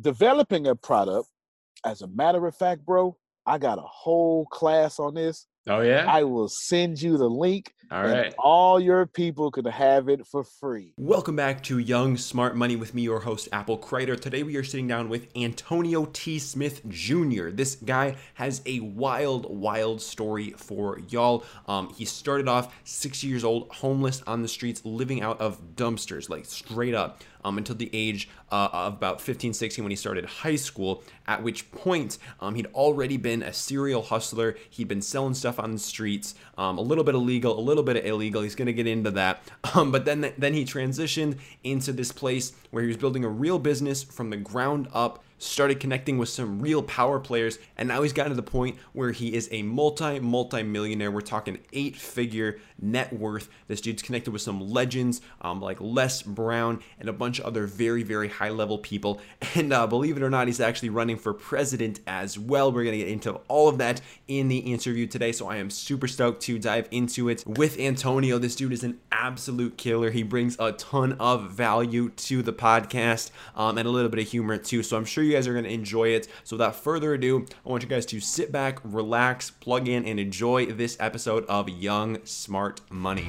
developing a product, as a matter of fact, bro, I got a whole class on this. Oh yeah. I will send you the link. All and all your people could have it for free. Welcome back to Young Smart Money with me, your host, Apple Kreider. Today we are sitting down with Antonio T. Smith Jr. This guy has a wild, wild story for y'all. Um, he started off six years old, homeless on the streets, living out of dumpsters, like straight up, um, until the age uh, of about 15, 16 when he started high school, at which point um, he'd already been a serial hustler. He'd been selling stuff on the streets, um, a little bit illegal, a little bit illegal. He's going to get into that. Um, but then, then he transitioned into this place where he was building a real business from the ground up started connecting with some real power players, and now he's gotten to the point where he is a multi, multi millionaire. We're talking eight figure net worth. This dude's connected with some legends um, like Les Brown and a bunch of other very, very high level people. And uh, believe it or not, he's actually running for president as well. We're going to get into all of that in the interview today. So I am super stoked to dive into it with Antonio. This dude is an absolute killer. He brings a ton of value to the podcast um, and a little bit of humor too. So I'm sure you guys are going to enjoy it. So without further ado, I want you guys to sit back, relax, plug in, and enjoy this episode of Young Smart Money.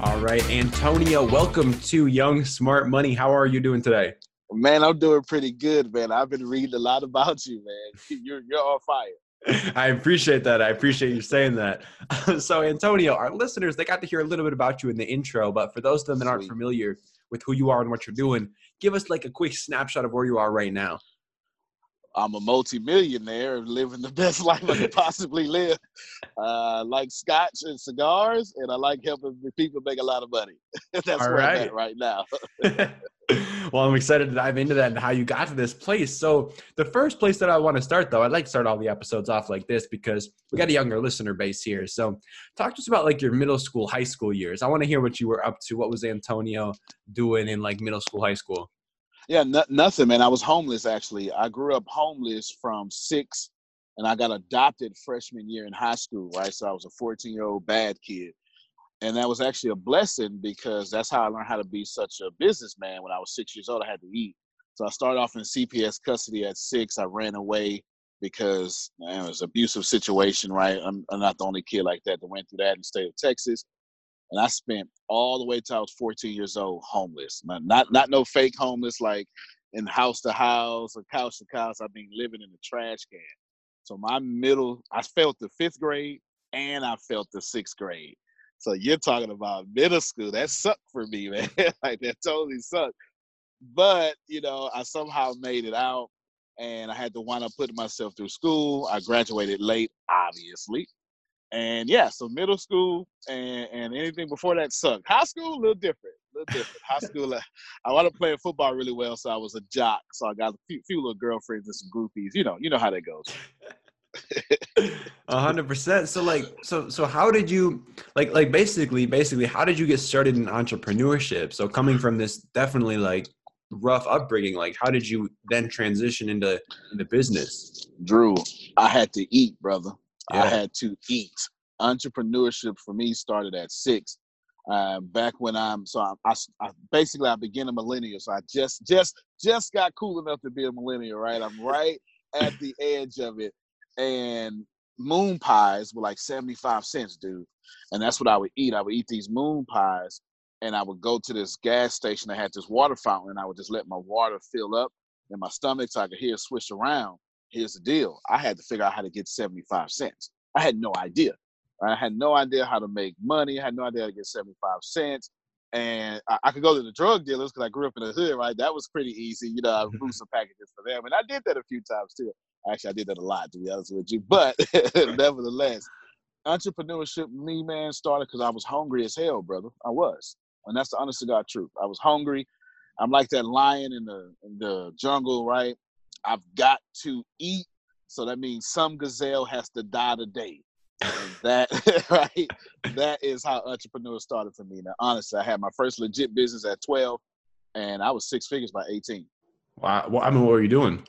All right, Antonio, welcome to Young Smart Money. How are you doing today? Man, I'm doing pretty good, man. I've been reading a lot about you, man. You're you're on fire. I appreciate that. I appreciate you saying that. so, Antonio, our listeners, they got to hear a little bit about you in the intro, but for those of them that aren't Sweet. familiar with who you are and what you're doing, give us like a quick snapshot of where you are right now. I'm a multimillionaire living the best life I could possibly live. Uh, like scotch and cigars, and I like helping people make a lot of money. That's All where I'm right. at right now. well, I'm excited to dive into that and how you got to this place. So, the first place that I want to start, though, I'd like to start all the episodes off like this because we got a younger listener base here. So, talk to us about like your middle school, high school years. I want to hear what you were up to. What was Antonio doing in like middle school, high school? Yeah, no, nothing, man. I was homeless actually. I grew up homeless from six, and I got adopted freshman year in high school, right? So I was a 14 year old bad kid. And that was actually a blessing because that's how I learned how to be such a businessman. When I was six years old, I had to eat. So I started off in CPS custody at six. I ran away because man, it was an abusive situation, right? I'm, I'm not the only kid like that that went through that in the state of Texas. And I spent all the way till I was 14 years old homeless. Not not, not no fake homeless like in house to house or couch to couch. I mean living in a trash can. So my middle, I felt the fifth grade and I felt the sixth grade. So you're talking about middle school. That sucked for me, man. like that totally sucked. But you know, I somehow made it out, and I had to wind up putting myself through school. I graduated late, obviously, and yeah. So middle school and and anything before that sucked. High school, a little different, a little different. High school, uh, I wanted to play football really well, so I was a jock. So I got a few, few little girlfriends and some groupies. You know, you know how that goes. A hundred percent. So like, so so how did you like like basically basically how did you get started in entrepreneurship? So coming from this definitely like rough upbringing, like how did you then transition into into business? Drew, I had to eat, brother. I had to eat. Entrepreneurship for me started at six. Uh, back when I'm so I, I, I basically I began a millennial, so I just just just got cool enough to be a millennial, right? I'm right at the edge of it, and moon pies were like 75 cents, dude, and that's what I would eat. I would eat these moon pies, and I would go to this gas station that had this water fountain, and I would just let my water fill up in my stomach so I could hear it swish around here's the deal. I had to figure out how to get 75 cents. I had no idea. I had no idea how to make money. I had no idea how to get 75 cents. And I, I could go to the drug dealers because I grew up in the hood, right? That was pretty easy. You know, I moved some packages for them. And I did that a few times too. Actually, I did that a lot, to be honest with you. But nevertheless, entrepreneurship, me, man, started because I was hungry as hell, brother. I was. And that's the honest to God truth. I was hungry. I'm like that lion in the in the jungle, right? I've got to eat. So that means some gazelle has to die today. And that right, that is how entrepreneurs started for me. Now, honestly, I had my first legit business at 12, and I was six figures by 18. Wow. Well, I mean, what were you doing?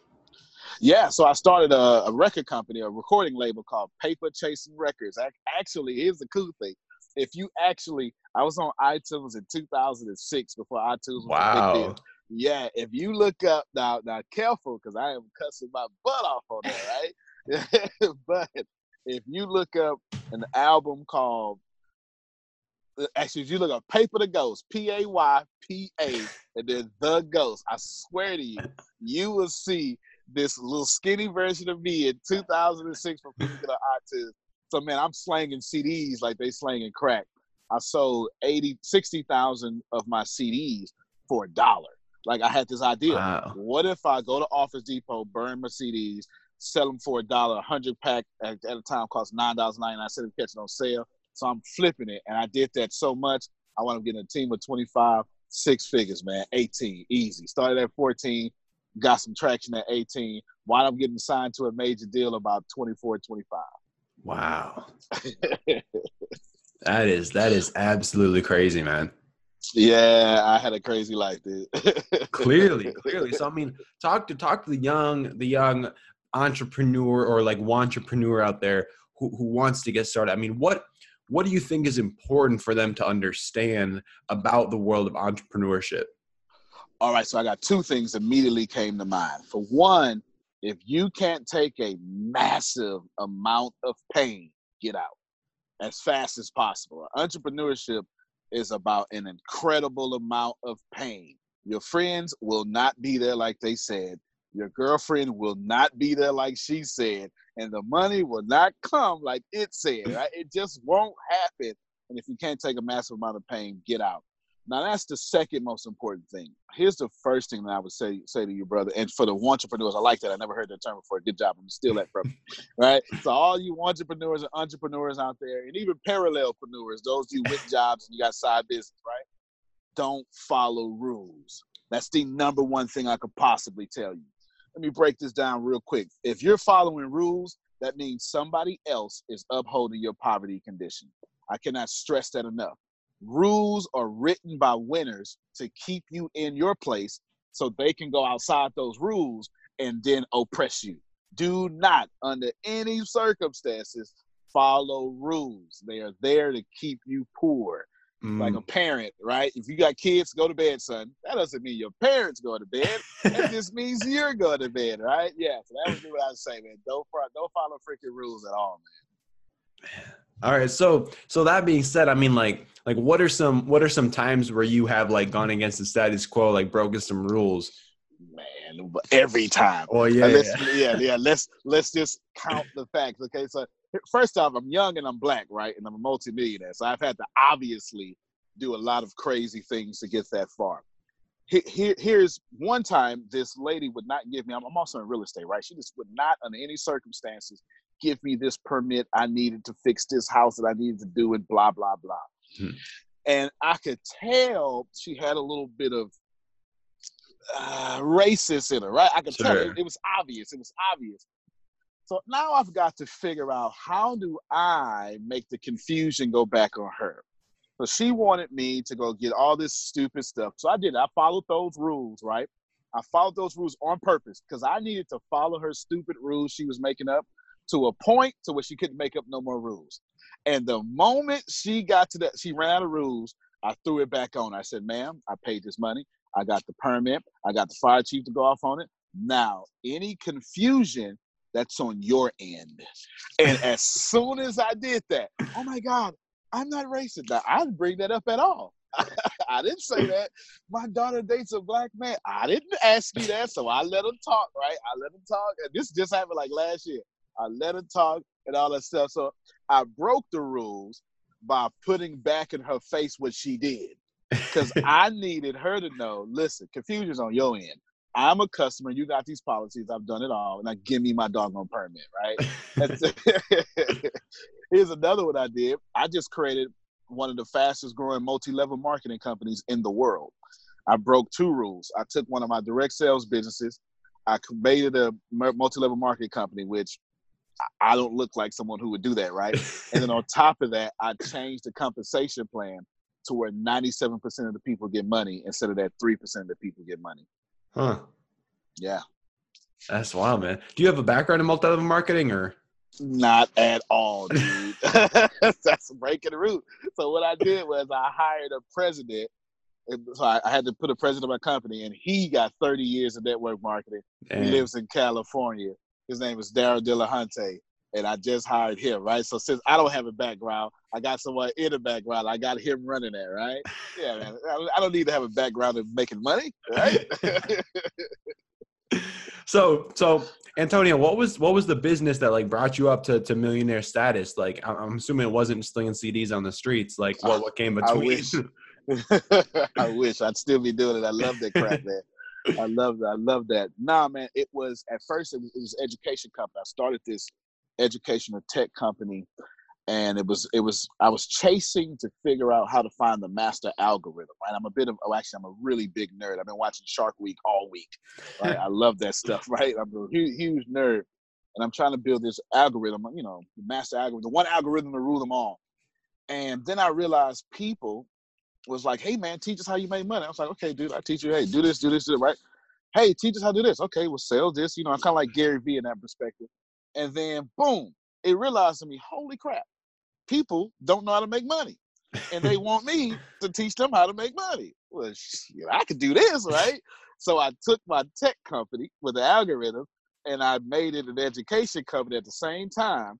Yeah, so I started a, a record company, a recording label called Paper Chasing Records. Ac- Actually, here's the cool thing: if you actually, I was on iTunes in 2006 before iTunes was a big deal. Yeah, if you look up now, now careful because I am cussing my butt off on that, right? but if you look up an album called uh, actually if you look up Paypa the Ghost, P A Y P A, and then the Ghost, I swear to you, you will see this little skinny version of me in 2006 from People Get Artists. So man, I'm slanging CDs like they slanging crack. I sold 80, 60,000 of my CDs for a dollar. Like I had this idea. Wow. What if I go to Office Depot, burn my CDs, sell them for a dollar, a hundred pack at, at a time cost nine dollars ninety nine of catching on sale. So I'm flipping it, and I did that so much. I want to get a team of 25, six figures, man, 18, easy. Started at 14, got some traction at 18. While I'm getting signed to a major deal about 24, 25. Wow. that is that is absolutely crazy, man. Yeah, I had a crazy life, dude. clearly, clearly. So I mean, talk to talk to the young, the young entrepreneur or like entrepreneur out there who, who wants to get started. I mean, what what do you think is important for them to understand about the world of entrepreneurship? All right, so I got two things immediately came to mind. For one, if you can't take a massive amount of pain, get out as fast as possible. Entrepreneurship is about an incredible amount of pain. Your friends will not be there like they said. Your girlfriend will not be there like she said. And the money will not come like it said. Right? It just won't happen. And if you can't take a massive amount of pain, get out. Now that's the second most important thing. Here's the first thing that I would say say to you, brother, and for the entrepreneurs, I like that. I never heard that term before. Good job. I'm gonna that from. Right? So all you entrepreneurs and entrepreneurs out there, and even parallelpreneurs, those you with jobs and you got side business, right? Don't follow rules. That's the number one thing I could possibly tell you. Let me break this down real quick. If you're following rules, that means somebody else is upholding your poverty condition. I cannot stress that enough rules are written by winners to keep you in your place so they can go outside those rules and then oppress you. Do not, under any circumstances, follow rules. They are there to keep you poor. Mm. Like a parent, right? If you got kids, go to bed, son. That doesn't mean your parents go to bed. that just means you're going to bed, right? Yeah. So that would be what I would say, man. Don't don't follow freaking rules at all, man. All right. So so that being said, I mean like like what are some what are some times where you have like gone against the status quo, like broken some rules? Man, every time. Oh yeah, let's, yeah, yeah, yeah. Let's let's just count the facts. Okay, so first off, I'm young and I'm black, right? And I'm a multimillionaire, so I've had to obviously do a lot of crazy things to get that far. Here, here's one time this lady would not give me. I'm also in real estate, right? She just would not, under any circumstances, give me this permit I needed to fix this house that I needed to do and blah blah blah. Hmm. And I could tell she had a little bit of uh, racist in her, right? I could sure. tell it, it was obvious. It was obvious. So now I've got to figure out how do I make the confusion go back on her. So she wanted me to go get all this stupid stuff. So I did. I followed those rules, right? I followed those rules on purpose because I needed to follow her stupid rules she was making up to a point to where she couldn't make up no more rules. And the moment she got to that, she ran out of rules. I threw it back on. I said, ma'am, I paid this money. I got the permit. I got the fire chief to go off on it. Now, any confusion, that's on your end. And as soon as I did that, oh my God, I'm not racist. Now, I didn't bring that up at all. I didn't say that. My daughter dates a black man. I didn't ask you that, so I let him talk, right? I let him talk. And this just happened like last year. I let him talk and all that stuff. So I broke the rules by putting back in her face what she did. Because I needed her to know, listen, confusion's on your end. I'm a customer. You got these policies. I've done it all. Now give me my doggone permit, right? Here's another one I did. I just created one of the fastest growing multi-level marketing companies in the world. I broke two rules. I took one of my direct sales businesses. I created a multi-level marketing company, which I don't look like someone who would do that, right? and then on top of that, I changed the compensation plan to where 97% of the people get money instead of that 3% of the people get money. Huh. Yeah. That's wild, man. Do you have a background in multi-level marketing or? Not at all, dude. That's breaking the root. So what I did was I hired a president so I, I, had to put a president of my company, and he got 30 years of network marketing. Damn. He lives in California. His name is Daryl Dillahunty, and I just hired him. Right. So since I don't have a background, I got someone in the background. I got him running that. Right. Yeah, man. I don't need to have a background of making money. Right. so so Antonio, what was what was the business that like brought you up to, to millionaire status? Like I'm assuming it wasn't slinging CDs on the streets. Like what what came between? I wish. I wish I'd still be doing it. I love that crap, man. I love that. I love that. Nah, man. It was at first it was, it was education company. I started this educational tech company and it was it was I was chasing to figure out how to find the master algorithm. Right, I'm a bit of oh, actually I'm a really big nerd. I've been watching Shark Week all week. Right, I love that stuff. Right, I'm a huge, huge nerd, and I'm trying to build this algorithm. You know, the master algorithm, the one algorithm to rule them all. And then I realized people was like, "Hey man, teach us how you make money." I was like, "Okay, dude, I teach you. Hey, do this, do this, do it, right? Hey, teach us how to do this. Okay, we'll sell this. You know, I'm kind of like Gary Vee in that perspective. And then boom, it realized to me, holy crap, people don't know how to make money. And they want me to teach them how to make money. Well, shit, I could do this, right? So I took my tech company with the algorithm and I made it an education company at the same time.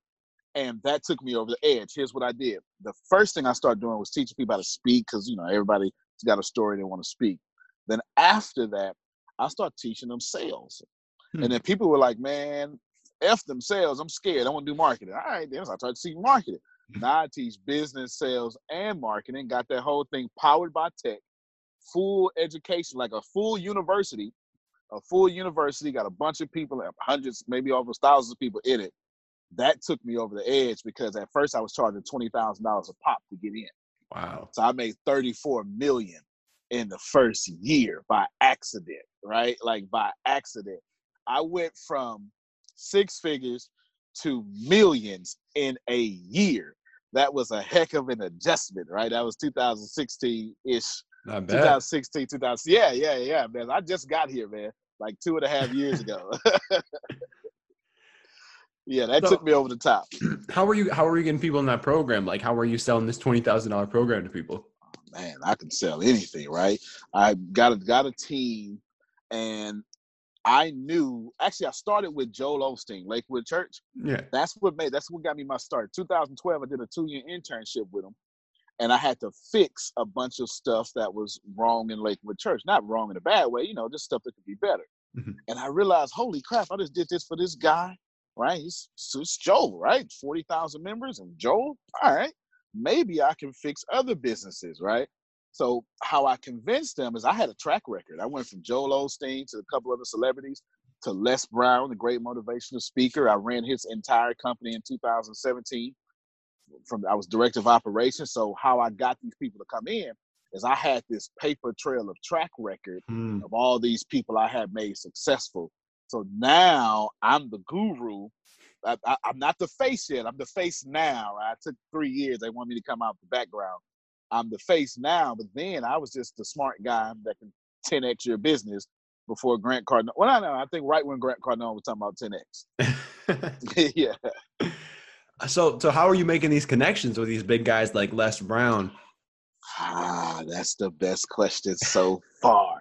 And that took me over the edge. Here's what I did. The first thing I started doing was teaching people how to speak because, you know, everybody's got a story they want to speak. Then after that, I started teaching them sales. Hmm. And then people were like, man, F themselves. I'm scared. I want to do marketing. All right, then so I started teaching marketing. Now I teach business, sales, and marketing. Got that whole thing powered by tech, full education, like a full university. A full university got a bunch of people, uh, hundreds, maybe almost thousands of people in it. That took me over the edge because at first I was charging twenty thousand dollars a pop to get in. Wow! So I made thirty-four million in the first year by accident, right? Like by accident. I went from six figures to millions in a year. That was a heck of an adjustment, right? That was 2016 ish. 2016, 2000. Yeah, yeah, yeah, man. I just got here, man, like two and a half years ago. yeah, that so, took me over the top. How are you? How are you getting people in that program? Like, how are you selling this twenty thousand dollar program to people? Oh, man, I can sell anything, right? I got a got a team, and I knew actually I started with Joel Osteen, Lakewood Church. Yeah. That's what made that's what got me my start. 2012, I did a two-year internship with him. And I had to fix a bunch of stuff that was wrong in Lakewood Church. Not wrong in a bad way, you know, just stuff that could be better. Mm-hmm. And I realized, holy crap, I just did this for this guy, right? He's it's Joel, right? 40,000 members and Joel, all right, maybe I can fix other businesses, right? So how I convinced them is I had a track record. I went from Joel Osteen to a couple other celebrities to Les Brown, the great motivational speaker. I ran his entire company in 2017. From I was director of operations. So how I got these people to come in is I had this paper trail of track record mm. of all these people I had made successful. So now I'm the guru. I, am not the face yet. I'm the face now. I took three years. They want me to come out of the background. I'm the face now, but then I was just the smart guy that can 10x your business before Grant Cardone. Well, I know. I think right when Grant Cardone was talking about 10x. yeah. So, so how are you making these connections with these big guys like Les Brown? Ah, that's the best question so far.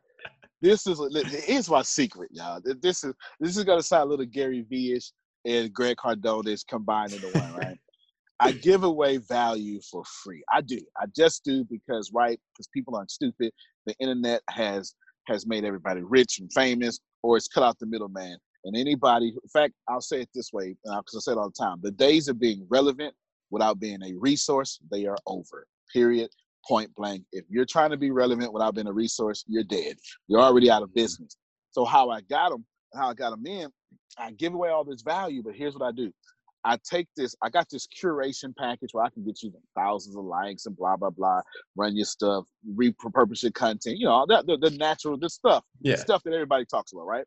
this is here's my secret, y'all. This is this is gonna sound a little Gary Vee-ish and Grant Cardone is combined into one, right? I give away value for free. I do. I just do because right because people aren't stupid. The internet has has made everybody rich and famous, or it's cut out the middleman. And anybody, in fact, I'll say it this way uh, because I say it all the time: the days of being relevant without being a resource, they are over. Period. Point blank. If you're trying to be relevant without being a resource, you're dead. You're already out of mm-hmm. business. So how I got them, how I got them in, I give away all this value, but here's what I do. I take this, I got this curation package where I can get you thousands of likes and blah blah blah, run your stuff, repurpose your content, you know, that the, the natural, the stuff, yeah. the stuff that everybody talks about, right?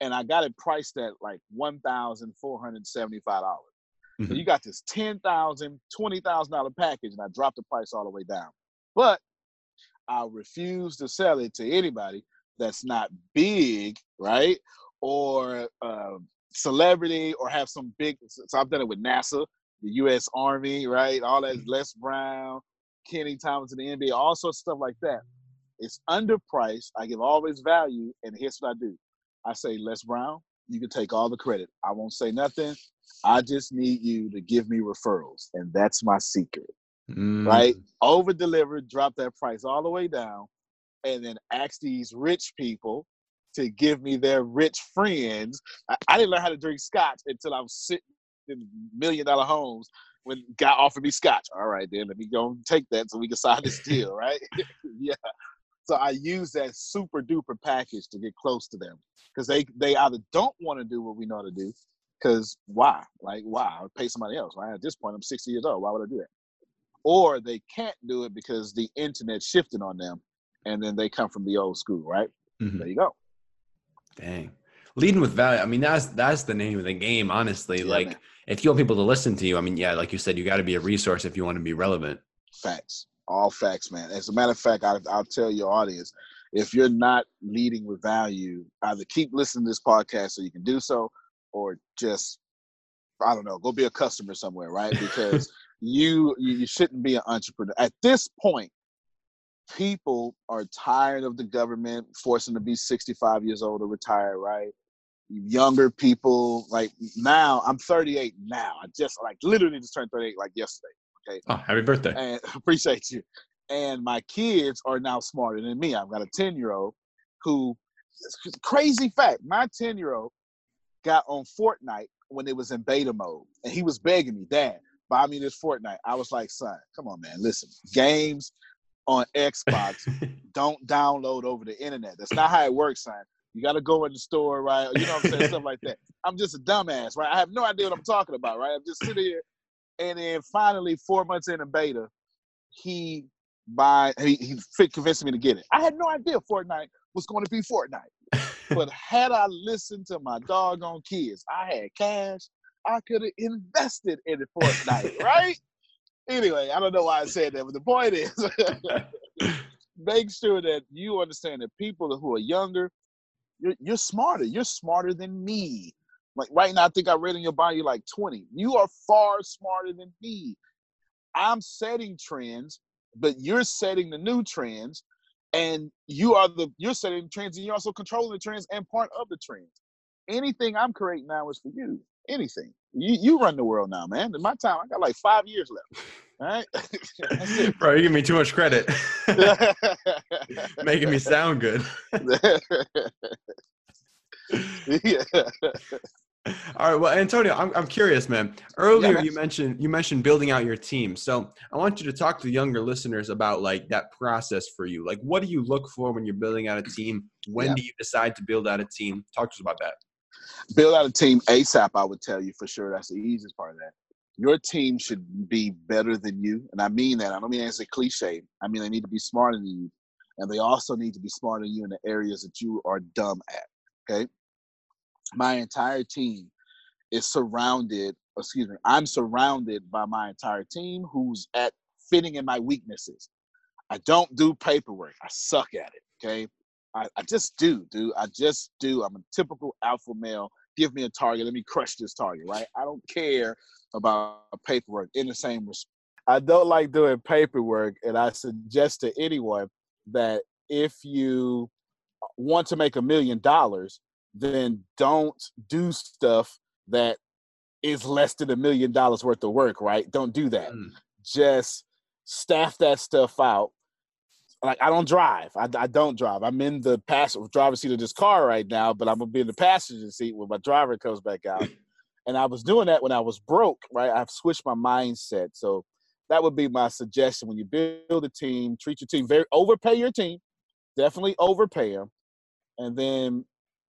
And I got it priced at like one thousand four hundred seventy-five dollars. Mm-hmm. So you got this ten thousand, twenty thousand dollar package, and I dropped the price all the way down. But I refuse to sell it to anybody that's not big, right? Or uh, celebrity or have some big. So I've done it with NASA, the U.S. Army, right? All that. Mm-hmm. Les Brown, Kenny Thomas in the NBA, all sorts of stuff like that. It's underpriced. I give always value, and here's what I do. I say, Les Brown, you can take all the credit. I won't say nothing. I just need you to give me referrals, and that's my secret. Mm. Right? Over deliver, drop that price all the way down, and then ask these rich people to give me their rich friends. I, I didn't learn how to drink scotch until I was sitting in million dollar homes when guy offered me scotch. All right, then let me go and take that so we can sign this deal, right? yeah. So I use that super duper package to get close to them because they they either don't want to do what we know to do, because why? Like why? I would pay somebody else. Right? At this point, I'm 60 years old. Why would I do that? Or they can't do it because the internet shifted on them, and then they come from the old school, right? Mhm. There you go. Dang. Leading with value. I mean, that's that's the name of the game, honestly. Yeah, like man. if you want people to listen to you, I mean, yeah, like you said, you got to be a resource if you want to be relevant. Facts. All facts, man. As a matter of fact, I, I'll tell your audience if you're not leading with value, either keep listening to this podcast so you can do so, or just, I don't know, go be a customer somewhere, right? Because you you shouldn't be an entrepreneur. At this point, people are tired of the government forcing them to be 65 years old to retire, right? Younger people, like now, I'm 38 now. I just like literally just turned 38 like yesterday. Okay Oh, happy birthday. and appreciate you. And my kids are now smarter than me. I've got a 10 year old who, crazy fact, my 10 year old got on Fortnite when it was in beta mode. And he was begging me, Dad, buy me this Fortnite. I was like, son, come on, man. Listen, games on Xbox don't download over the internet. That's not how it works, son. You got to go in the store, right? You know what I'm saying? Stuff like that. I'm just a dumbass, right? I have no idea what I'm talking about, right? I'm just sitting here. And then finally, four months in a beta, he buy he, he convinced me to get it. I had no idea Fortnite was going to be Fortnite. But had I listened to my doggone kids, I had cash. I could have invested in Fortnite, right? Anyway, I don't know why I said that, but the point is make sure that you understand that people who are younger, you're, you're smarter. You're smarter than me. Like right now, I think I read in your bio you're like 20. You are far smarter than me. I'm setting trends, but you're setting the new trends, and you are the you're setting trends, and you're also controlling the trends and part of the trends. Anything I'm creating now is for you. Anything. You you run the world now, man. In my time, I got like five years left. All right. Bro, you give me too much credit. Making me sound good. yeah. All right, well, Antonio, I'm, I'm curious, man. Earlier, man. you mentioned you mentioned building out your team. So I want you to talk to the younger listeners about like that process for you. Like, what do you look for when you're building out a team? When Yeah. do you decide to build out a team? Talk to us about that. Build out a team ASAP, I would tell you for sure. That's the easiest part of that. Your team should be better than you. And I mean that. I don't mean as a cliche. I mean they need to be smarter than you. And they also need to be smarter than you in the areas that you are dumb at. Okay. My entire team is surrounded, excuse me, I'm surrounded by my entire team who's at fitting in my weaknesses. I don't do paperwork. I suck at it. Okay. I, I just do, dude. I just do. I'm a typical alpha male. Give me a target. Let me crush this target, right? I don't care about paperwork in the same respect. I don't like doing paperwork, and I suggest to anyone that if you want to make a million dollars, then don't do stuff that is less than a million dollars worth of work, right? Don't do that. Mm. Just staff that stuff out like I don't drive. I, I don't drive. I'm in the passenger driver's seat of this car right now, but I'm gonna be in the passenger seat when my driver comes back out. and I was doing that when I was broke, right? I've switched my mindset. So that would be my suggestion when you build a team, treat your team very overpay your team, definitely overpay them, and then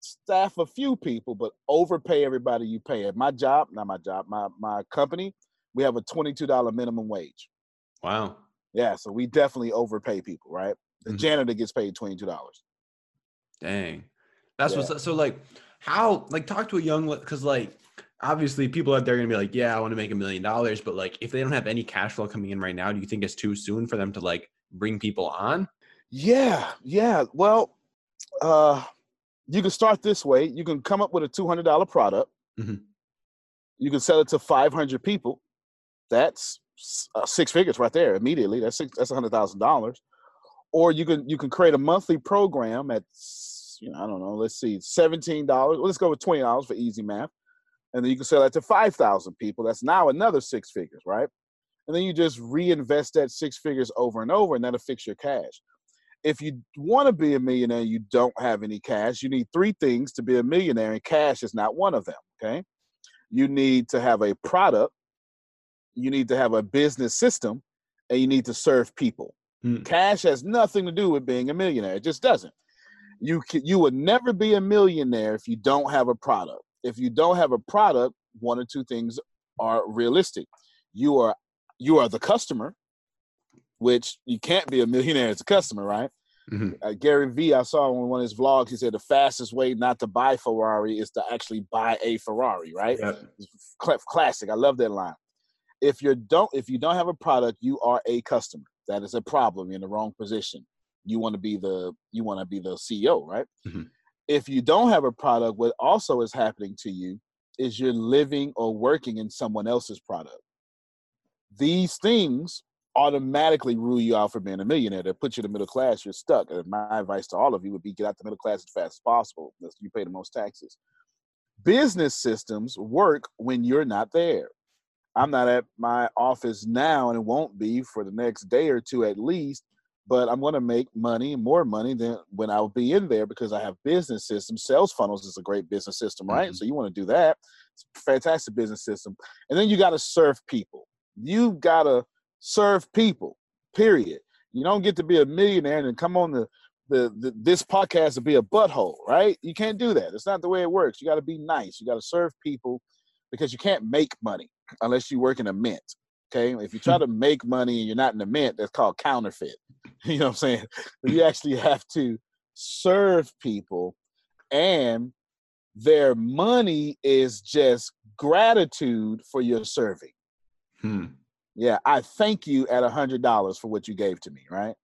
staff a few people, but overpay everybody you pay. At my job, not my job, my my company, we have a twenty-two dollar minimum wage. Wow. Yeah, so we definitely overpay people, right? The Mhm. janitor gets paid twenty two dollars. Dang. That's Yeah. what's so like how like talk to a young because like obviously people out there are gonna be like, yeah, I want to make a million dollars, but like if they don't have any cash flow coming in right now, do you think it's too soon for them to like bring people on? Yeah, yeah. Well, uh, you can start this way. You can come up with a two hundred dollar product. Mhm. You can sell it to five hundred people. That's uh, six figures right there immediately. That's six, that's a hundred thousand dollars. or you can you can create a monthly program at you know I don't know. Let's see, seventeen dollars. Let's go with twenty dollars for easy math, and then you can sell that to five thousand people. That's now another six figures, right? And then you just reinvest that six figures over and over, and that'll fix your cash. If you want to be a millionaire, you don't have any cash. You need three things to be a millionaire, and cash is not one of them. Okay, you need to have a product, you need to have a business system, and you need to serve people. Mm. Cash has nothing to do with being a millionaire. It just doesn't. You can, you would never be a millionaire if you don't have a product. If you don't have a product, one or two things are realistic. You are you are the customer, which you can't be a millionaire as a customer, right? Mm-hmm. Uh, Gary Vee, I saw on one of his vlogs, he said the fastest way not to buy Ferrari is to actually buy a Ferrari, right? Yep. Classic. I love that line. If you don't, if you don't have a product, you are a customer. That is a problem. You're in the wrong position. You want to be the you want to be the CEO, right? Mm-hmm. If you don't have a product, what also is happening to you is you're living or working in someone else's product. These things automatically rule you out for being a millionaire. They put you in the middle class, you're stuck. And my advice to all of you would be get out the middle class as fast as possible. You pay the most taxes. Business systems work when you're not there. I'm not at my office now and it won't be for the next day or two at least, but I'm going to make money, more money than when I'll be in there because I have business systems. Sales funnels is a great business system, right? Mm-hmm. So you want to do that. It's a fantastic business system. And then you got to serve people. You got to serve people, period. You don't get to be a millionaire and come on the, the, the this podcast to be a butthole, right? You can't do that. It's not the way it works. You got to be nice. You got to serve people because you can't make money unless you work in a mint. Okay, if you try to make money and you're not in the mint, that's called counterfeit. You know what I'm saying? You actually have to serve people, and their money is just gratitude for your serving. Hmm. Yeah, I thank you at a hundred dollars for what you gave to me. Right.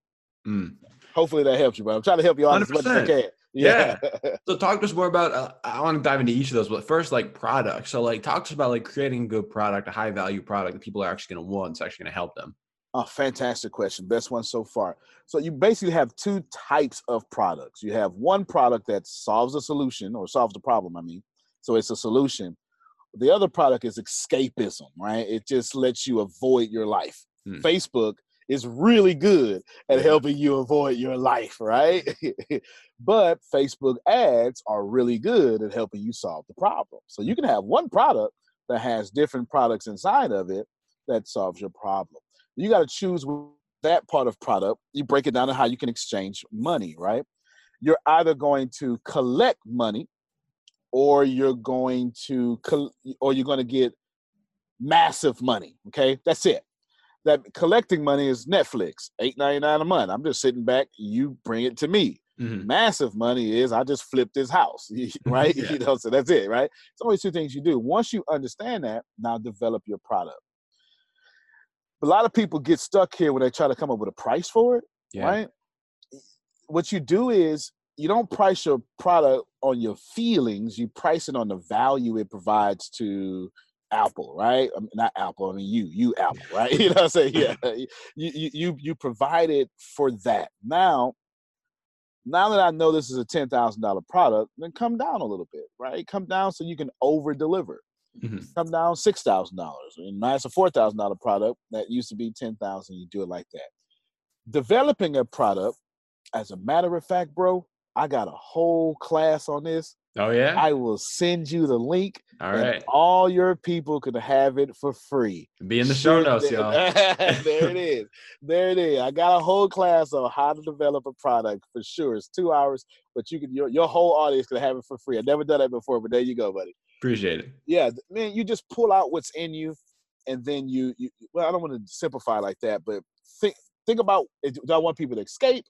Hmm. Hopefully that helps you, but I'm trying to help you out as much as I can. Yeah. yeah. so talk to us more about. Uh, I want to dive into each of those, but first, like products. So like, talk to us about like creating a good product, a high value product that people are actually going to want. It's actually going to help them. Oh, fantastic question. Best one so far. So you basically have two types of products. You have one product that solves a solution or solves the problem. I mean, so it's a solution. The other product is escapism, right? It just lets you avoid your life. Hmm. Facebook is really good at helping you avoid your life, right? but Facebook ads are really good at helping you solve the problem. So you can have one product that has different products inside of it that solves your problem. You got to choose that part of product. You break it down to how you can exchange money, right? You're either going to collect money or you're going to or you're going to get massive money, okay? That's it that collecting money is Netflix, eight ninety nine a month. I'm just sitting back. You bring it to me. Mm-hmm. Massive money is I just flipped this house, right? yeah. You know, so that's it, right? It's only two things you do. Once you understand that, now develop your product. A lot of people get stuck here when they try to come up with a price for it, yeah. right? What you do is you don't price your product on your feelings. You price it on the value it provides to Apple, right? I mean, not Apple. I mean you, you Apple, right? you know what I'm saying? Yeah, you you you provided for that. Now, now that I know this is a ten thousand dollar product, then come down a little bit, right? Come down so you can over deliver. Mm-hmm. Come down six thousand dollars. And now it's a four thousand dollar product that used to be ten thousand. You do it like that. Developing a product, as a matter of fact, bro, I got a whole class on this. Oh yeah. I will send you the link. All right. all your people could have it for free. Be in the show notes, y'all. there it is. There it is. I got a whole class on how to develop a product for sure. It's two hours, but you can your, your whole audience could have it for free. I've never done that before, but there you go, buddy. Appreciate it. Yeah, man, you just pull out what's in you, and then you, you well, I don't want to simplify like that, but think think about eh, do I want people to escape?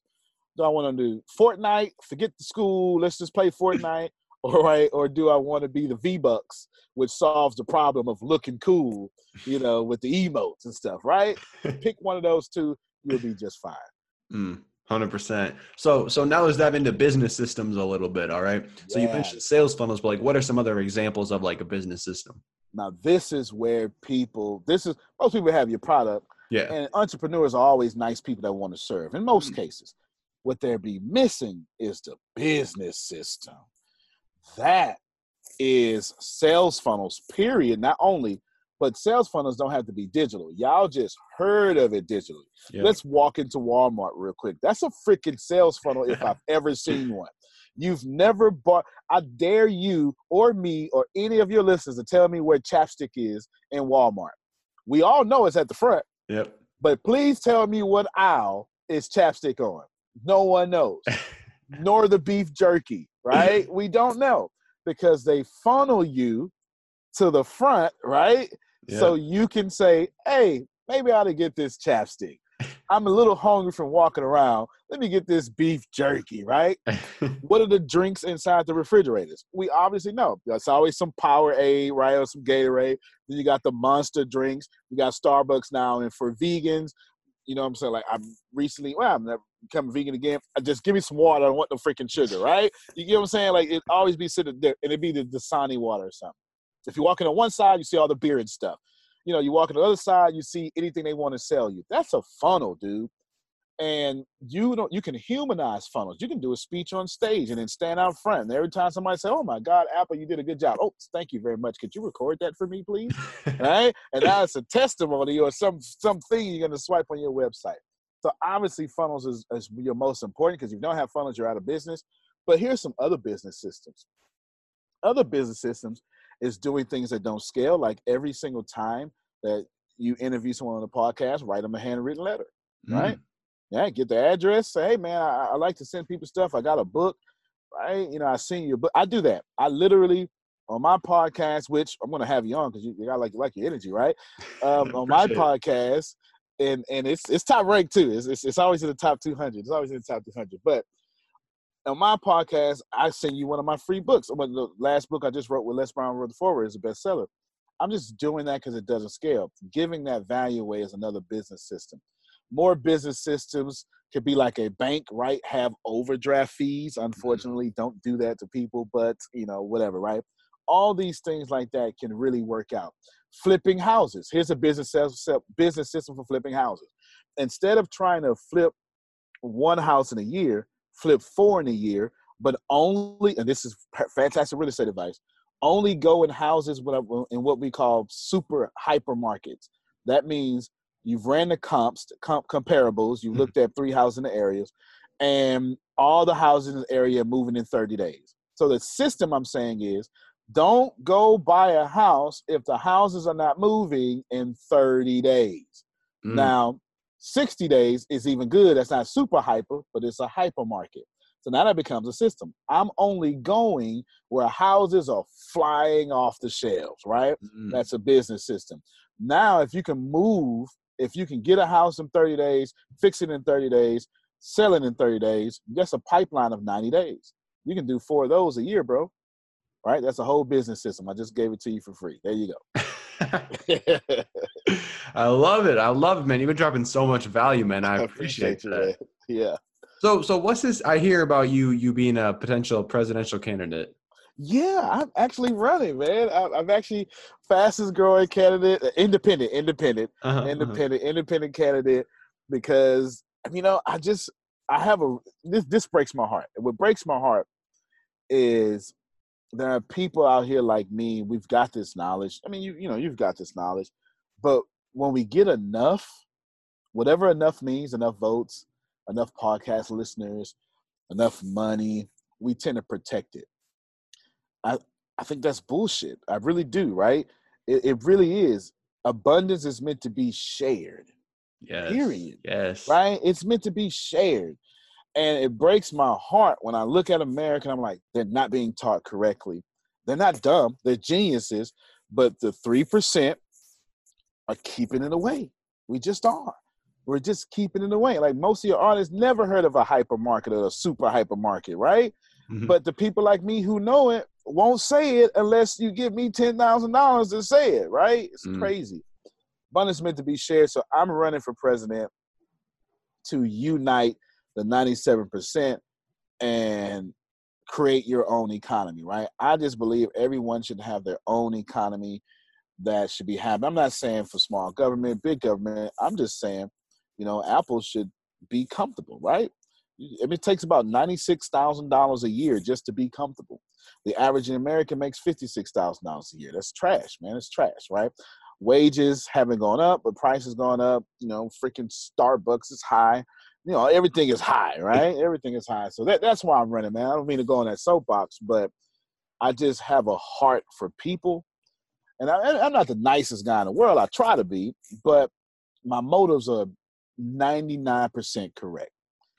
Do I want to do Fortnite? Forget the school. Let's just play Fortnite. All right, or do I want to be the V Bucks, which solves the problem of looking cool, you know, with the emotes and stuff, right? Pick one of those two, you'll be just fine. Mm. Hundred percent. So, so now let's dive into business systems a little bit. All right. So yeah. you mentioned sales funnels, but like, what are some other examples of like a business system? Now, this is where people. This is most people have your product. Yeah. And entrepreneurs are always nice people that want to serve. In most mm-hmm. cases, What they'd be missing is the business system. That is sales funnels, period. Not only, but sales funnels don't have to be digital. Y'all just heard of it digitally. Yeah. Let's walk into Walmart real quick. That's a freaking sales funnel if I've ever seen one. You've never bought. I dare you or me or any of your listeners to tell me where chapstick is in Walmart. We all know it's at the front. Yep. But please tell me what aisle is chapstick on. No one knows. Nor the beef jerky, right? we don't know because they funnel you to the front, right? Yeah. So you can say, hey, maybe I ought to get this chapstick. I'm a little hungry from walking around. Let me get this beef jerky, right? what are the drinks inside the refrigerators? We obviously know. It's always some Powerade, right, or some Gatorade. Then you got the monster drinks. You got Starbucks now. And for vegans, you know what I'm saying? Like, I'm recently, well, I'm never becoming vegan again. I just give me some water. I don't want no freaking sugar, right? You get what I'm saying? Like, it always be sitting there, and it'd be the Dasani water or something. If you're walking on one side, you see all the beer and stuff. You know, you walk on the other side, you see anything they want to sell you. That's a funnel, dude. And you don't you can humanize funnels. You can do a speech on stage and then stand out front. And every time somebody say, Oh my God, Apple, you did a good job. Oh, thank you very much. Could you record that for me, please? right? And that's a testimony or some something you're gonna swipe on your website. So obviously funnels is, is your most important because if you don't have funnels, you're out of business. But here's some other business systems. Other business systems is doing things that don't scale. Like every single time that you interview someone on the podcast, write them a handwritten letter, mm. Yeah, get the address. Say, hey man, I, I, like to send people stuff. I got a book, right? You know, I seen your book. I do that. I literally on my podcast, which I'm gonna have you on because you, you got like like your energy, right? Um, on my podcast, and and it's it's top ranked too. It's, it's, it's always in the top 200. It's always in the top 200. But on my podcast, I send you one of my free books. The last book I just wrote with Les Brown wrote the forward is a bestseller. I'm just doing that because it doesn't scale. Giving that value away is another business system. More business systems could be like a bank, right? Have overdraft fees. Mm-hmm. Unfortunately, don't do that to people, but you know, whatever, right? All these things like that can really work out. Flipping houses. Here's a business business system for flipping houses. Instead of trying to flip one house in a year, flip four in a year, but only, and this is fantastic real estate advice, only go in houses in what we call super hypermarkets. That means you've ran the comps, comp comparables, you mm-hmm. looked at three houses in the areas, and all the houses in the area moving in 30 days. So the system I'm saying is don't go buy a house if the houses are not moving in 30 days. Mm. Now, 60 days is even good. That's not super hyper, but it's a hyper market. So now that becomes a system. I'm only going where houses are flying off the shelves, right? Mm-hmm. That's a business system. Now, if you can move, if you can get a house in 30 days, fix it in 30 days, sell it in 30 days, that's a pipeline of 90 days. You can do four of those a year, bro. Right? That's a whole business system. I just gave it to you for free. There you go. I love it. I love it, man. You've been dropping so much value, man. I, I appreciate, appreciate that. Yeah. So, so what's this? I hear about you, you being a potential presidential candidate. Yeah, I'm actually running, man. I'm actually fastest growing candidate, uh, independent, independent, uh-huh, uh-huh. independent, uh-huh. independent candidate. Because you know, I just I have a this this breaks my heart. What breaks my heart is there are people out here like me. We've got this knowledge. I mean, you you know, you've got this knowledge, but when we get enough, whatever enough means, enough votes, enough podcast listeners, enough money, we tend to protect it. I I think that's bullshit. I really do, right? It, it really is. Abundance is meant to be shared. Yes. Period. Yes. Right? It's meant to be shared. And it breaks my heart when I look at America I'm like, they're not being taught correctly. They're not dumb, they're geniuses, but the 3% are keeping it away. We just are. We're just keeping it away. Like most of your artists never heard of a hypermarket or a super hypermarket, right? Mm-hmm. But the people like me who know it won't say it unless you give me ten thousand dollars to say it, right? It's mm-hmm. crazy. Abundance meant to be shared. So I'm running for president to unite the 97% and create your own economy, right? I just believe everyone should have their own economy that should be happening. I'm not saying for small government, big government. I'm just saying, you know, Apple should be comfortable, right? It takes about ninety-six thousand dollars a year just to be comfortable. The average American makes fifty-six thousand dollars a year. That's trash, man. It's trash, right? Wages haven't gone up, but prices gone up. You know, freaking Starbucks is high. You know, everything is high, right? everything is high. So that, that's why I'm running, man. I don't mean to go on that soapbox, but I just have a heart for people. And I, I'm not the nicest guy in the world. I try to be, but my motives are 99% correct.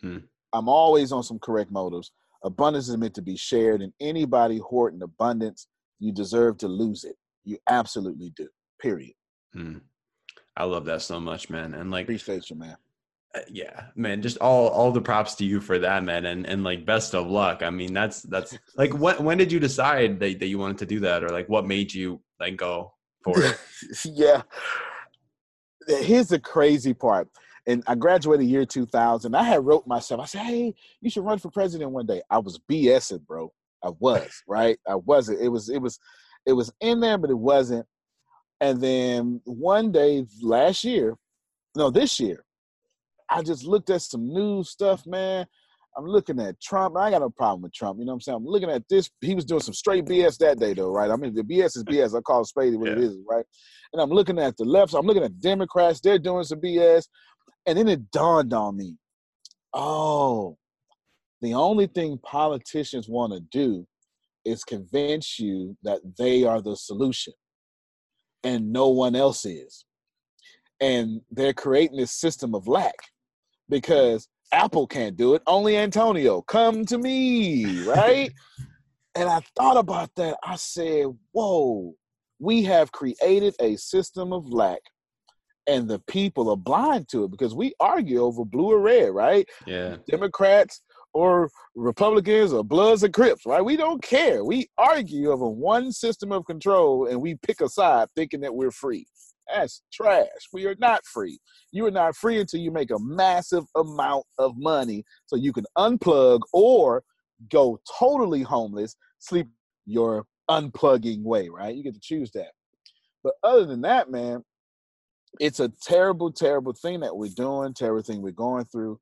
Hmm. I'm always on some correct motives. Abundance is meant to be shared, and anybody hoarding abundance, you deserve to lose it. You absolutely do. Period. Hmm. I love that so much, man. And like, appreciate you, man. Uh, yeah, man. Just all all the props to you for that, man. And and like, best of luck. I mean, that's that's like, when when did you decide that that you wanted to do that, or like, what made you like go for it? yeah. Here's the crazy part and I graduated year 2000. I had wrote myself. I said, "Hey, you should run for president one day." I was BSing, bro. I was right. I wasn't. It was. It was. It was in there, but it wasn't. And then one day last year, no, this year, I just looked at some news stuff, man. I'm looking at Trump. I got no problem with Trump. You know what I'm saying? I'm looking at this. He was doing some straight BS that day, though, right? I mean, the BS is BS. I call it spade what yeah. it is, right? And I'm looking at the left. I'm looking at Democrats. They're doing some BS. And then it dawned on me oh, the only thing politicians want to do is convince you that they are the solution and no one else is. And they're creating this system of lack because Apple can't do it, only Antonio. Come to me, right? and I thought about that. I said, whoa, we have created a system of lack and the people are blind to it because we argue over blue or red, right? Yeah. Democrats or Republicans or Bloods and Crips, right? We don't care. We argue over one system of control and we pick a side thinking that we're free. That's trash. We are not free. You are not free until you make a massive amount of money so you can unplug or go totally homeless, sleep your unplugging way, right? You get to choose that. But other than that, man, it's a terrible, terrible thing that we're doing, terrible thing we're going through.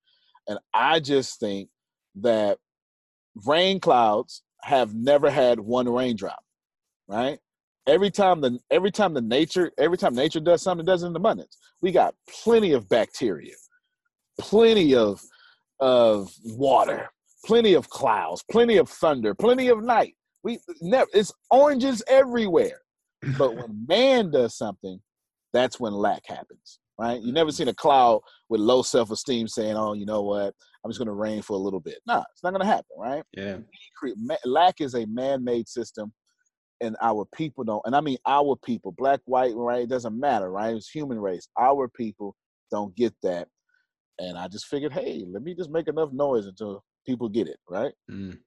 And I just think that rain clouds have never had one raindrop, right? Every time the every time the nature every time nature does something, it does it in abundance. We got plenty of bacteria, plenty of of water, plenty of clouds, plenty of thunder, plenty of night. We never it's oranges everywhere. But when man does something, that's when lack happens, right? You never seen a cloud with low self esteem saying, "Oh, you know what? I'm just going to rain for a little bit." No, it's not going to happen, right? Yeah. Lack is a man-made system, and our people don't. And I mean our people, black, white, right? It doesn't matter, right? It's human race. Our people don't get that, and I just figured, hey, let me just make enough noise until people get it, right? Mm.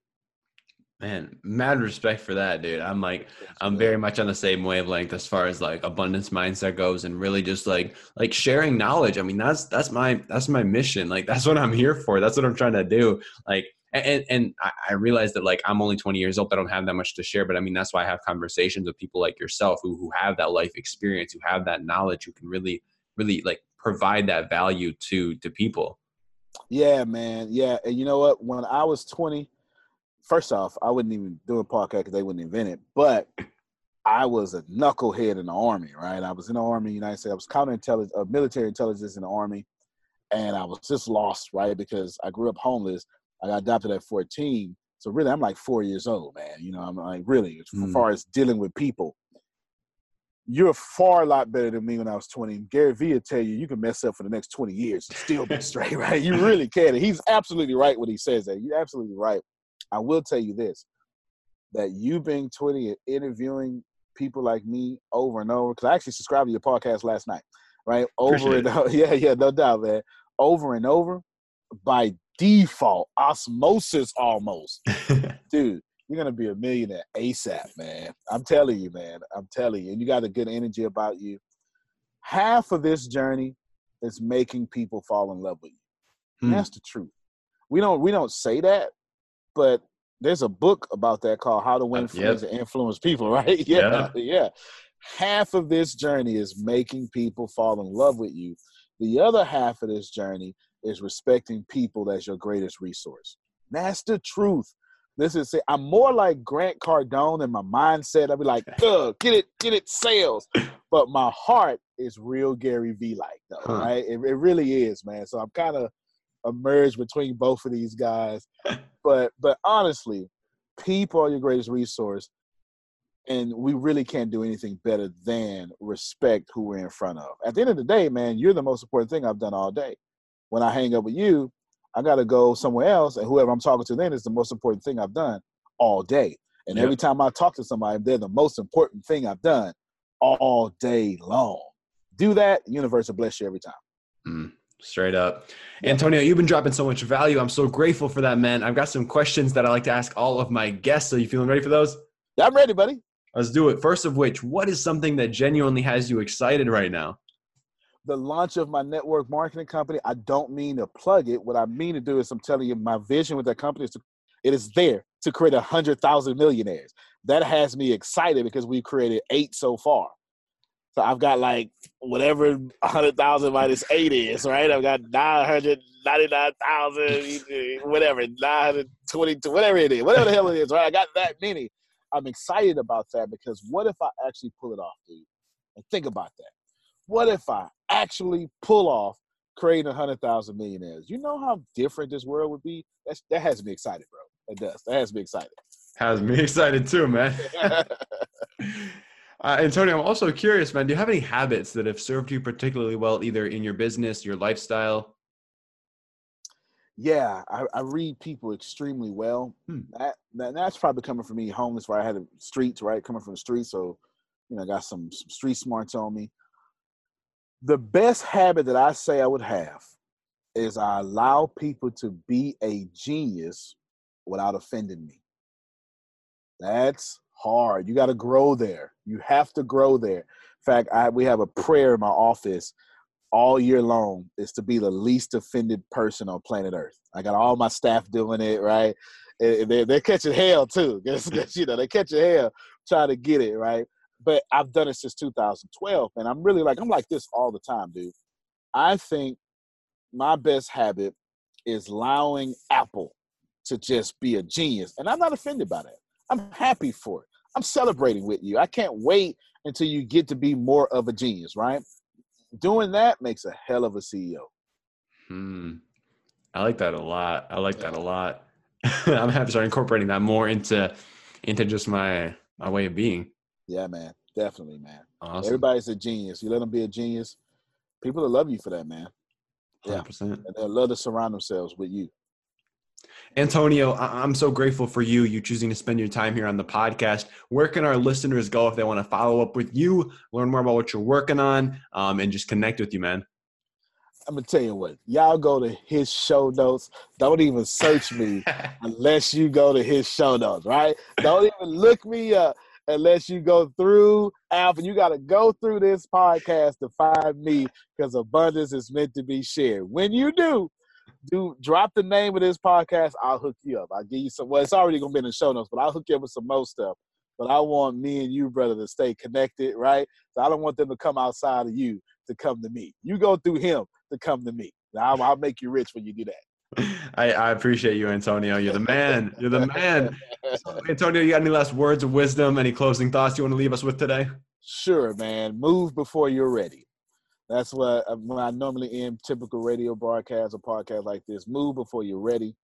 Man, mad respect for that, dude. I'm like, I'm very much on the same wavelength as far as like abundance mindset goes, and really just like like sharing knowledge. I mean, that's that's my that's my mission. Like that's what I'm here for. That's what I'm trying to do. Like, and and I realize that like I'm only 20 years old. I don't have that much to share, but I mean that's why I have conversations with people like yourself who who have that life experience, who have that knowledge, who can really really like provide that value to to people. Yeah, man. Yeah, and you know what? When I was 20 first off, I wouldn't even do a podcast because they wouldn't invent it. But I was a knucklehead in the army, right? I was in the army, United States. I was counterintelligence, uh, military intelligence in the army, and I was just lost, right? Because I grew up homeless. I got adopted at 14, so really, I'm like four years old, man. You know, I'm like really as mm. far as dealing with people. You're far a lot better than me when I was 20. Gary Vee tell you you can mess up for the next 20 years and still be straight, right? You really can. And he's absolutely right when he says that. You're absolutely right. I will tell you this that you being 20 and interviewing people like me over and over, because I actually subscribed to your podcast last night, right? Over Appreciate and over. Yeah, yeah, no doubt, man. Over and over by default, osmosis almost. Dude, you're gonna be a millionaire ASAP, man. I'm telling you, man. I'm telling you. And you got a good energy about you. Half of this journey is making people fall in love with you. Hmm. That's the truth. We don't we don't say that, but there's a book about that called How to uh, Win Friends yep. and Influence People, right? yeah, yeah, yeah. Half of this journey is making people fall in love with you. The other half of this journey is respecting people as your greatest resource. That's the truth. This is it. I'm more like Grant Cardone in my mindset. I'd be like, Ugh, get it, get it, sales. But my heart is real Gary Vee like though, huh. right? It, it really is, man. So I'm kind of emerged between both of these guys. but but honestly, people are your greatest resource. And we really can't do anything better than respect who we're in front of. At the end of the day, man, you're the most important thing I've done all day. When I hang up with you, I got to go somewhere else, and whoever I'm talking to then is the most important thing I've done all day. And yep. every time I talk to somebody, they're the most important thing I've done all day long. Do that, universe will bless you every time. Mm, straight up. Antonio, you've been dropping so much value. I'm so grateful for that, man. I've got some questions that I like to ask all of my guests. Are you feeling ready for those? Yeah, I'm ready, buddy. Let's do it. First of which, what is something that genuinely has you excited right now? the launch of my network marketing company. I don't mean to plug it. What I mean to do is I'm telling you my vision with that company is to, it is there to create a hundred thousand millionaires. That has me excited because we've created eight so far. So I've got like whatever hundred thousand minus eight is, right? I've got nine hundred ninety nine thousand, whatever, nine hundred twenty two, whatever it is, whatever the hell it is, right? I got that many. I'm excited about that because what if I actually pull it off, dude? And think about that. What if I actually pull off creating a hundred thousand millionaires? You know how different this world would be. That's, that has me excited, bro. It does. That has me excited. Has me excited too, man. uh, Antonio, I'm also curious, man. Do you have any habits that have served you particularly well, either in your business, your lifestyle? Yeah, I, I read people extremely well. Hmm. That, that, that's probably coming from me homeless, where I had the streets, right? Coming from the streets, so you know, I got some, some street smarts on me the best habit that I say I would have is I allow people to be a genius without offending me. That's hard. You got to grow there. You have to grow there. In fact, I, we have a prayer in my office all year long is to be the least offended person on planet Earth. I got all my staff doing it, right? They're, they're catching hell too. you know, they catching hell trying to get it, right? but I've done it since 2012, and I'm really like I'm like this all the time, dude. I think my best habit is allowing Apple to just be a genius, and I'm not offended by that. I'm happy for it. I'm celebrating with you. I can't wait until you get to be more of a genius, right? Doing that makes a hell of a CEO. Hmm. I like that a lot. I like that a lot. I'm happy to start incorporating that more into into just my my way of being. Yeah, man. Definitely, man. Awesome. Everybody's a genius. You let them be a genius. People will love you for that, man. Yeah. 100%. And they'll love to surround themselves with you. Antonio, I'm so grateful for you, you choosing to spend your time here on the podcast. Where can our listeners go if they want to follow up with you, learn more about what you're working on, um, and just connect with you, man? I'm gonna tell you what, y'all go to his show notes. Don't even search me unless you go to his show notes, right? Don't even look me up unless you go through Alpha. You got to go through this podcast to find me because abundance is meant to be shared. When you do, do drop the name of this podcast. I'll hook you up. I'll give you some. Well, it's already gonna be in the show notes, but I'll hook you up with some more stuff. But I want me and you, brother, to stay connected, right? So I don't want them to come outside of you to come to me. You go through him to come to me. Now I'll, I'll make you rich when you do that. I, I, appreciate you, Antonio. You're the man. You're the man. So, Antonio, you got any last words of wisdom? Any closing thoughts you want to leave us with today? Sure, man. Move before you're ready. That's what when I normally end typical radio broadcasts or podcast like this. Move before you're ready,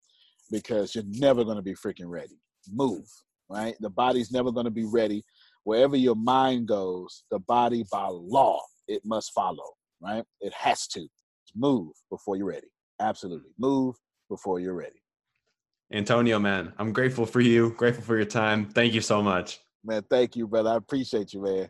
because you're never going to be freaking ready. Move, right? The body's never going to be ready. Wherever your mind goes, the body by law it must follow, right? It has to move before you're ready. Absolutely. Move before you're ready. Antonio, man, I'm grateful for you. Grateful for your time. Thank you so much. Man, thank you, brother. I appreciate you, man.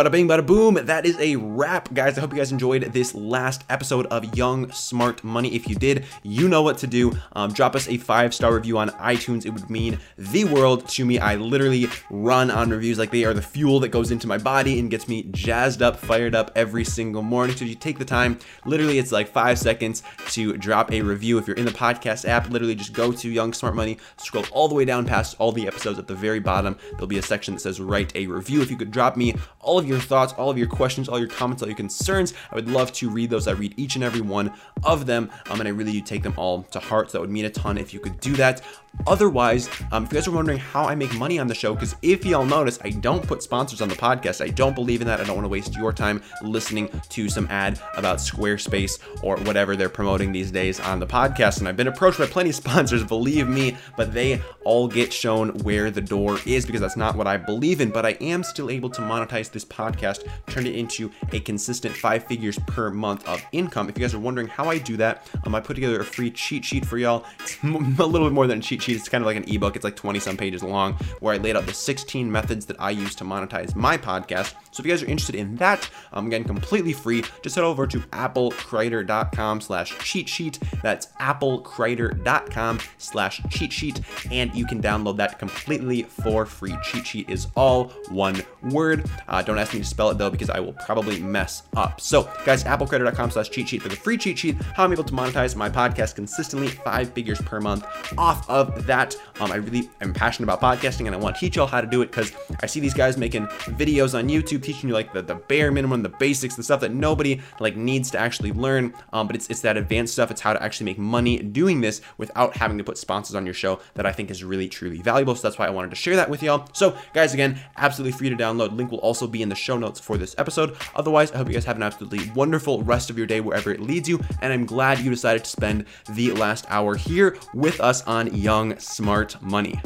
Bada bing, bada boom. That is a wrap, guys. I hope you guys enjoyed this last episode of Young Smart Money. If you did, you know what to do. Um, drop us a five star review on iTunes. It would mean the world to me. I literally run on reviews like they are the fuel that goes into my body and gets me jazzed up, fired up every single morning. So if you take the time, literally, it's like five seconds to drop a review. If you're in the podcast app, literally just go to Young Smart Money, scroll all the way down past all the episodes at the very bottom. There'll be a section that says write a review. If you could drop me all of your thoughts, all of your questions, all your comments, all your concerns. I would love to read those. I read each and every one of them, um, and I really do take them all to heart. So that would mean a ton if you could do that. Otherwise, um, if you guys are wondering how I make money on the show, because if y'all notice, I don't put sponsors on the podcast. I don't believe in that. I don't want to waste your time listening to some ad about Squarespace or whatever they're promoting these days on the podcast. And I've been approached by plenty of sponsors, believe me, but they all get shown where the door is because that's not what I believe in. But I am still able to monetize this podcast, turn it into a consistent five figures per month of income. If you guys are wondering how I do that, um, I put together a free cheat sheet for y'all. It's a little bit more than a cheat sheet. It's kind of like an ebook. It's like 20 some pages long where I laid out the 16 methods that I use to monetize my podcast. So if you guys are interested in that, um, again, completely free, just head over to applecreator.com slash cheat sheet. That's applecreator.com slash cheat sheet. And you can download that completely for free. Cheat sheet is all one word. Uh, don't ask me to spell it though, because I will probably mess up. So guys, applecreator.com slash cheat sheet for the free cheat sheet, how I'm able to monetize my podcast consistently, five figures per month off of that. Um, I really am passionate about podcasting and I want to teach y'all how to do it because I see these guys making videos on YouTube teaching you like the, the bare minimum, the basics, the stuff that nobody like needs to actually learn. Um, but it's, it's that advanced stuff. It's how to actually make money doing this without having to put sponsors on your show that I think is really, truly valuable. So that's why I wanted to share that with y'all. So guys, again, absolutely free to download. Link will also be in the show notes for this episode. Otherwise, I hope you guys have an absolutely wonderful rest of your day wherever it leads you. And I'm glad you decided to spend the last hour here with us on Young Smart Money.